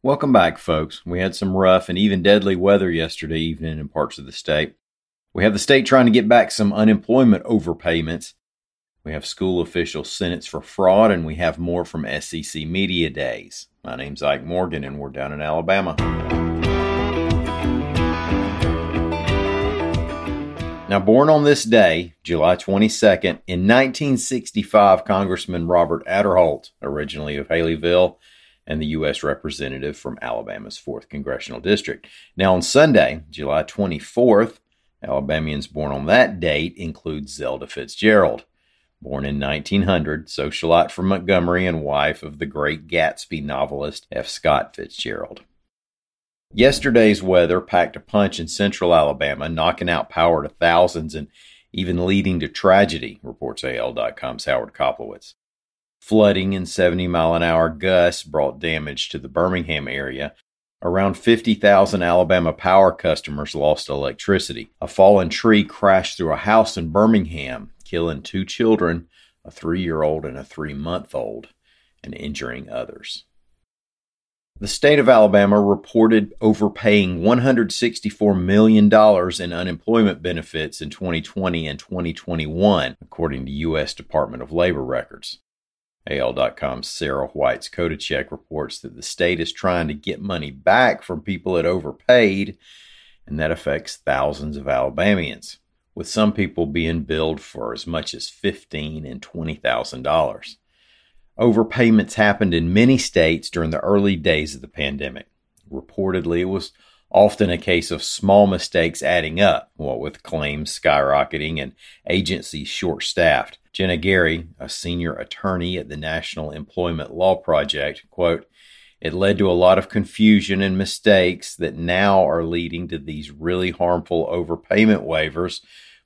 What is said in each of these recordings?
Welcome back, folks. We had some rough and even deadly weather yesterday evening in parts of the state. We have the state trying to get back some unemployment overpayments. We have school officials sentenced for fraud, and we have more from SEC Media Days. My name's Ike Morgan, and we're down in Alabama. Now, born on this day, July 22nd, in 1965, Congressman Robert Aderholt, originally of Haleyville, and the U.S. Representative from Alabama's 4th Congressional District. Now, on Sunday, July 24th, Alabamians born on that date include Zelda Fitzgerald. Born in 1900, socialite from Montgomery and wife of the great Gatsby novelist F. Scott Fitzgerald. Yesterday's weather packed a punch in central Alabama, knocking out power to thousands and even leading to tragedy, reports AL.com's Howard Koplowitz. Flooding and 70 mile an hour gusts brought damage to the Birmingham area. Around 50,000 Alabama power customers lost electricity. A fallen tree crashed through a house in Birmingham, killing two children, a three year old and a three month old, and injuring others. The state of Alabama reported overpaying $164 million in unemployment benefits in 2020 and 2021, according to U.S. Department of Labor records. AL.com's Sarah White's Check reports that the state is trying to get money back from people it overpaid, and that affects thousands of Alabamians, with some people being billed for as much as fifteen and twenty thousand dollars. Overpayments happened in many states during the early days of the pandemic. Reportedly, it was often a case of small mistakes adding up, what with claims skyrocketing and agencies short staffed. Jenna Gary, a senior attorney at the National Employment Law Project, quote, it led to a lot of confusion and mistakes that now are leading to these really harmful overpayment waivers,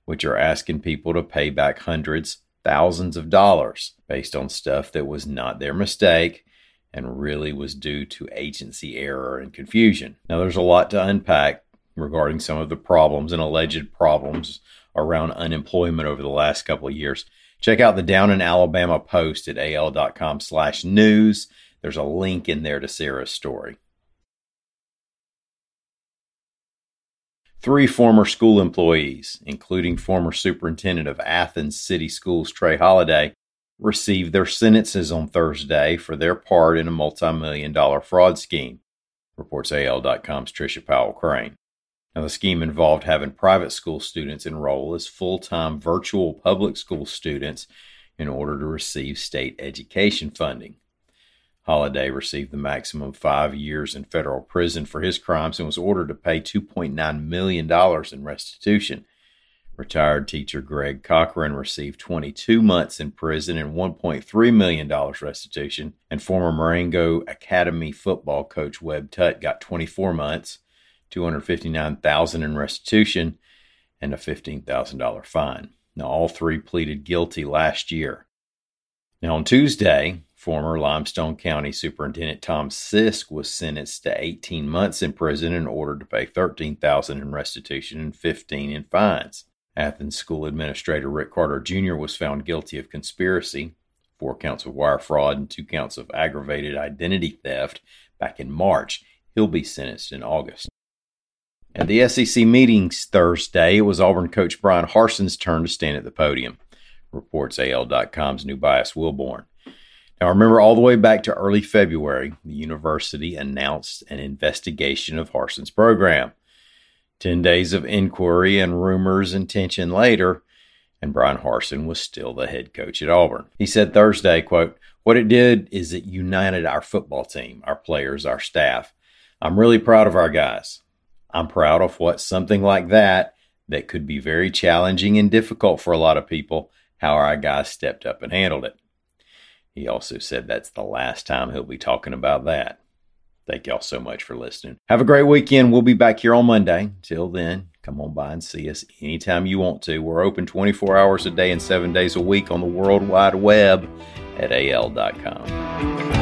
which are asking people to pay back hundreds, thousands of dollars based on stuff that was not their mistake and really was due to agency error and confusion. Now, there's a lot to unpack regarding some of the problems and alleged problems around unemployment over the last couple of years. Check out the Down in Alabama post at al.com slash news. There's a link in there to Sarah's story. Three former school employees, including former superintendent of Athens City Schools Trey Holladay, received their sentences on Thursday for their part in a multi-million dollar fraud scheme, reports AL.com's Trisha Powell Crain. Now, the scheme involved having private school students enroll as full time virtual public school students in order to receive state education funding. Holladay received the maximum five years in federal prison for his crimes and was ordered to pay $2.9 million in restitution. Retired teacher Greg Corkren received 22 months in prison and $1.3 million restitution, and former Marengo Academy football coach Webb Tutt got 24 months 259,000 in restitution, and a $15,000 fine. Now, all three pleaded guilty last year. Now, on Tuesday, former Limestone County Superintendent Tom Sisk was sentenced to 18 months in prison and ordered to pay 13,000 in restitution and 15 in fines. Athens School Administrator Rick Carter Jr. was found guilty of conspiracy, four counts of wire fraud, and two counts of aggravated identity theft back in March. He'll be sentenced in August. At the SEC meetings Thursday, it was Auburn coach Bryan Harsin's turn to stand at the podium, reports AL.com's Nubyjas Wilborn. Now, remember, all the way back to early February, the university announced an investigation of Harsin's program. Ten days of inquiry and rumors and tension later, and Bryan Harsin was still the head coach at Auburn. He said Thursday, quote, What it did is it united our football team, our players, our staff. I'm really proud of our guys. I'm proud of what something like that, that could be very challenging and difficult for a lot of people, how our guy stepped up and handled it. He also said that's the last time he'll be talking about that. Thank y'all so much for listening. Have a great weekend. We'll be back here on Monday. Till then, come on by and see us anytime you want to. We're open 24 hours a day and seven days a week on the World Wide Web at al.com.